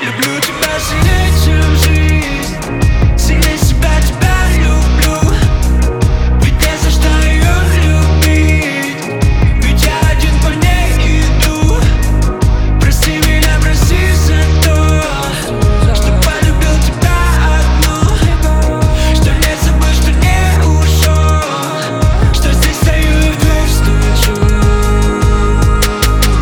Люблю тебя сильнее, чем жизнь. Сильнее себя тебя люблю. Ведь не за что ее любить. Ведь я один по ней иду. Прости меня, прости за то Что полюбил тебя одну. Что не забыл, что не ушел Что здесь стою и дверь стучу.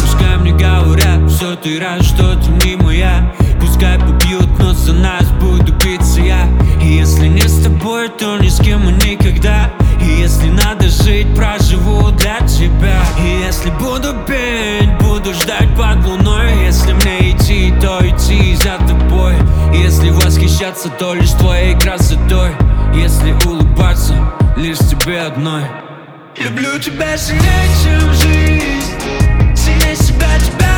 Пускай мне говорят, что ты рад, что ты не моя Пускай побьют, но за нас буду биться я. И если не с тобой, то ни с кем и никогда. И если надо жить, проживу для тебя. И если буду петь, буду ждать под луной. Если мне идти, то идти за тобой. Если восхищаться, то лишь твоей красотой. Если улыбаться, лишь тебе одной. Люблю тебя сильнее, чем жизнь. Сильнее себя тебя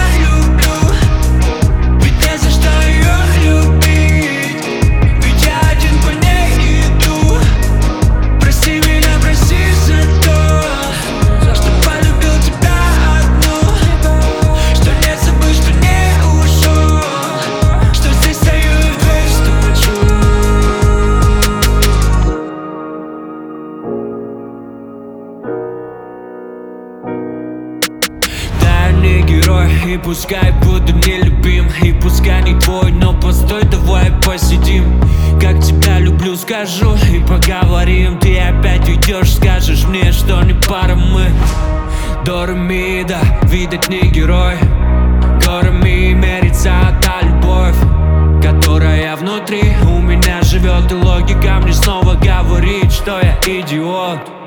Да, не герой, и пускай буду нелюбим. И пускай не твой, но постой, давай посидим. Как тебя люблю, скажу и поговорим. Ты опять уйдешь, скажешь мне, что не пара мы Дорамида, видать не герой. Горами мерится та любовь Которая внутри у меня живет. И логика мне снова говорит, что я идиот